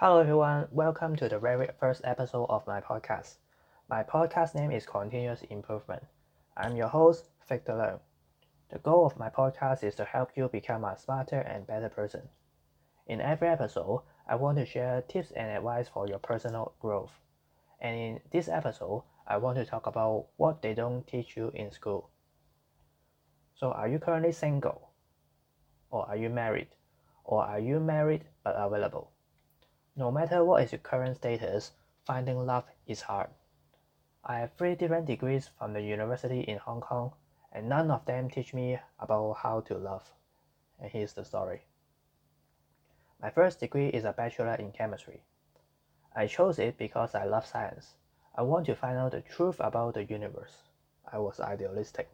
Hello everyone, welcome to the very first episode of my podcast. My podcast name is Continuous Improvement. I'm your host, Victor Leung. The goal of my podcast is to help you become a smarter and better person. In every episode, I want to share tips and advice for your personal growth. And in this episode, I want to talk about what they don't teach you in school. So, are you currently single? Or are you married? Or are you married but available? No matter what is your current status, finding love is hard. I have three different degrees from the university in Hong Kong, and none of them teach me about how to love. And here's the story. My first degree is a bachelor in chemistry. I chose it because I love science. I want to find out the truth about the universe. I was idealistic.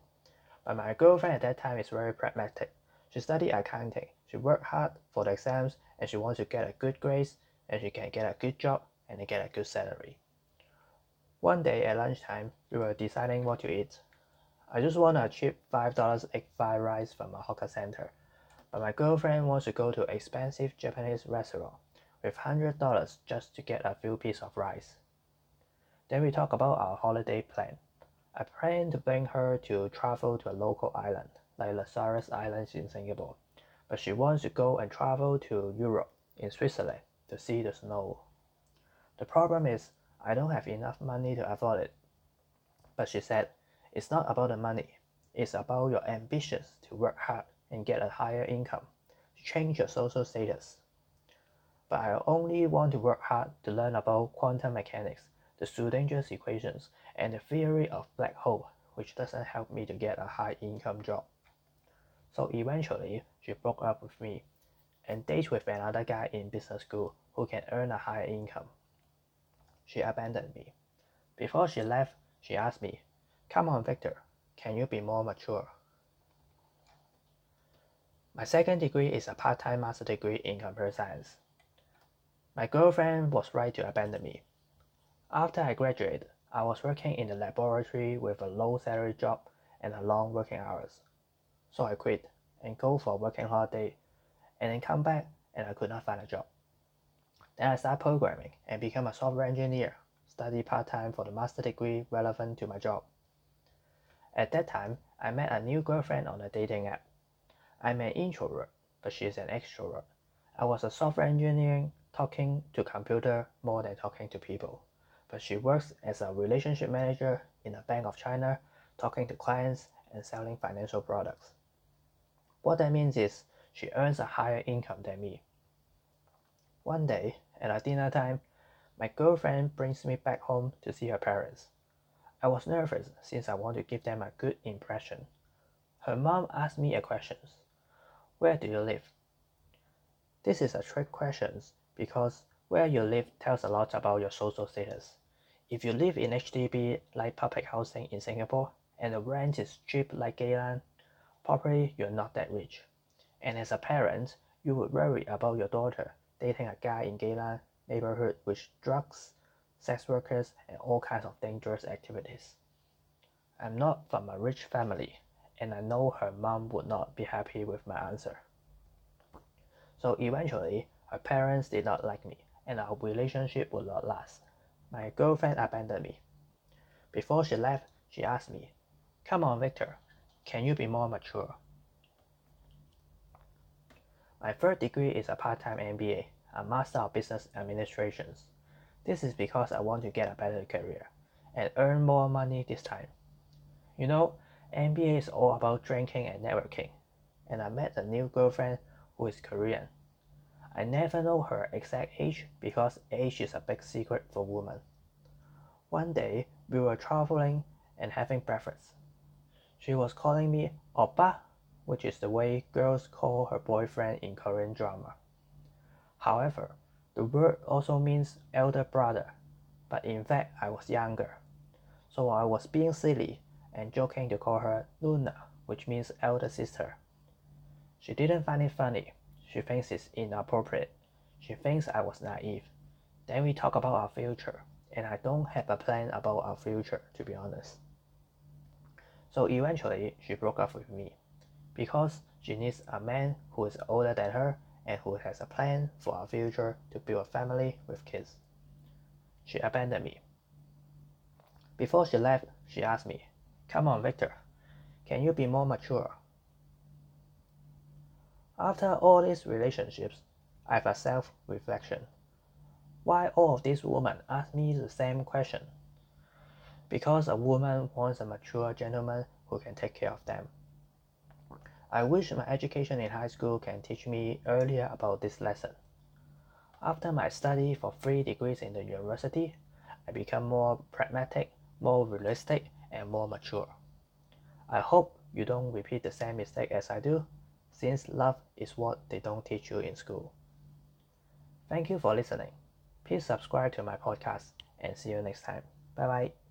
But my girlfriend at that time is very pragmatic. She studied accounting. She worked hard for the exams and she wants to get a good grades and she can get a good job and get a good salary. One day at lunchtime, we were deciding what to eat. I just want a cheap $5 egg fried rice from a hawker center, but my girlfriend wants to go to an expensive Japanese restaurant with $100 just to get a few pieces of rice. Then we talk about our holiday plan. I plan to bring her to travel to a local island, like Lazarus Islands in Singapore, but she wants to go and travel to Europe in Switzerland to see the snow. The problem is, I don't have enough money to afford it. But she said, it's not about the money, it's about your ambitions to work hard and get a higher income, to change your social status. But I only want to work hard to learn about quantum mechanics, the Schrödinger's equations, and the theory of black hole, which doesn't help me to get a high income job. So eventually, she broke up with me and date with another guy in business school who can earn a higher income. She abandoned me. Before she left, she asked me, Come on, Victor, can you be more mature? My second degree is a part time master degree in computer science. My girlfriend was right to abandon me. After I graduated, I was working in the laboratory with a low salary job and a long working hours. So I quit and go for a working holiday and then come back and I could not find a job. Then I started programming and become a software engineer, study part-time for the master degree relevant to my job. At that time, I met a new girlfriend on a dating app. I'm an introvert, but she's an extrovert. I was a software engineer talking to computer more than talking to people. But she works as a relationship manager in a Bank of China, talking to clients and selling financial products. What that means is she earns a higher income than me. One day, at a dinner time, my girlfriend brings me back home to see her parents. I was nervous since I want to give them a good impression. Her mom asked me a question. Where do you live? This is a trick question because where you live tells a lot about your social status. If you live in HDB like public housing in Singapore and the rent is cheap like Geylang, probably you're not that rich. And as a parent, you would worry about your daughter dating a guy in Geylang neighborhood with drugs, sex workers, and all kinds of dangerous activities. I'm not from a rich family, and I know her mom would not be happy with my answer. So eventually, her parents did not like me, and our relationship would not last. My girlfriend abandoned me. Before she left, she asked me, Come on, Victor, can you be more mature? My third degree is a part-time MBA, a Master of Business Administration. This is because I want to get a better career and earn more money this time. You know, MBA is all about drinking and networking, and I met a new girlfriend who is Korean. I never know her exact age because age is a big secret for women. One day, we were traveling and having breakfast. She was calling me Oppa which is the way girls call her boyfriend in Korean drama. However, the word also means elder brother, but in fact I was younger. So I was being silly and joking to call her Noona, which means elder sister. She didn't find it funny. She thinks it's inappropriate. She thinks I was naive. Then we talk about our future, and I don't have a plan about our future, to be honest. So eventually, she broke up with me because she needs a man who is older than her and who has a plan for our future to build a family with kids. She abandoned me. Before she left, she asked me, Come on, Victor, can you be more mature? After all these relationships, I have a self reflection. Why all of these women ask me the same question? Because a woman wants a mature gentleman who can take care of them. I wish my education in high school can teach me earlier about this lesson. After my study for three degrees in the university, I become more pragmatic, more realistic, and more mature. I hope you don't repeat the same mistake as I do, since love is what they don't teach you in school. Thank you for listening. Please subscribe to my podcast and see you next time. Bye bye.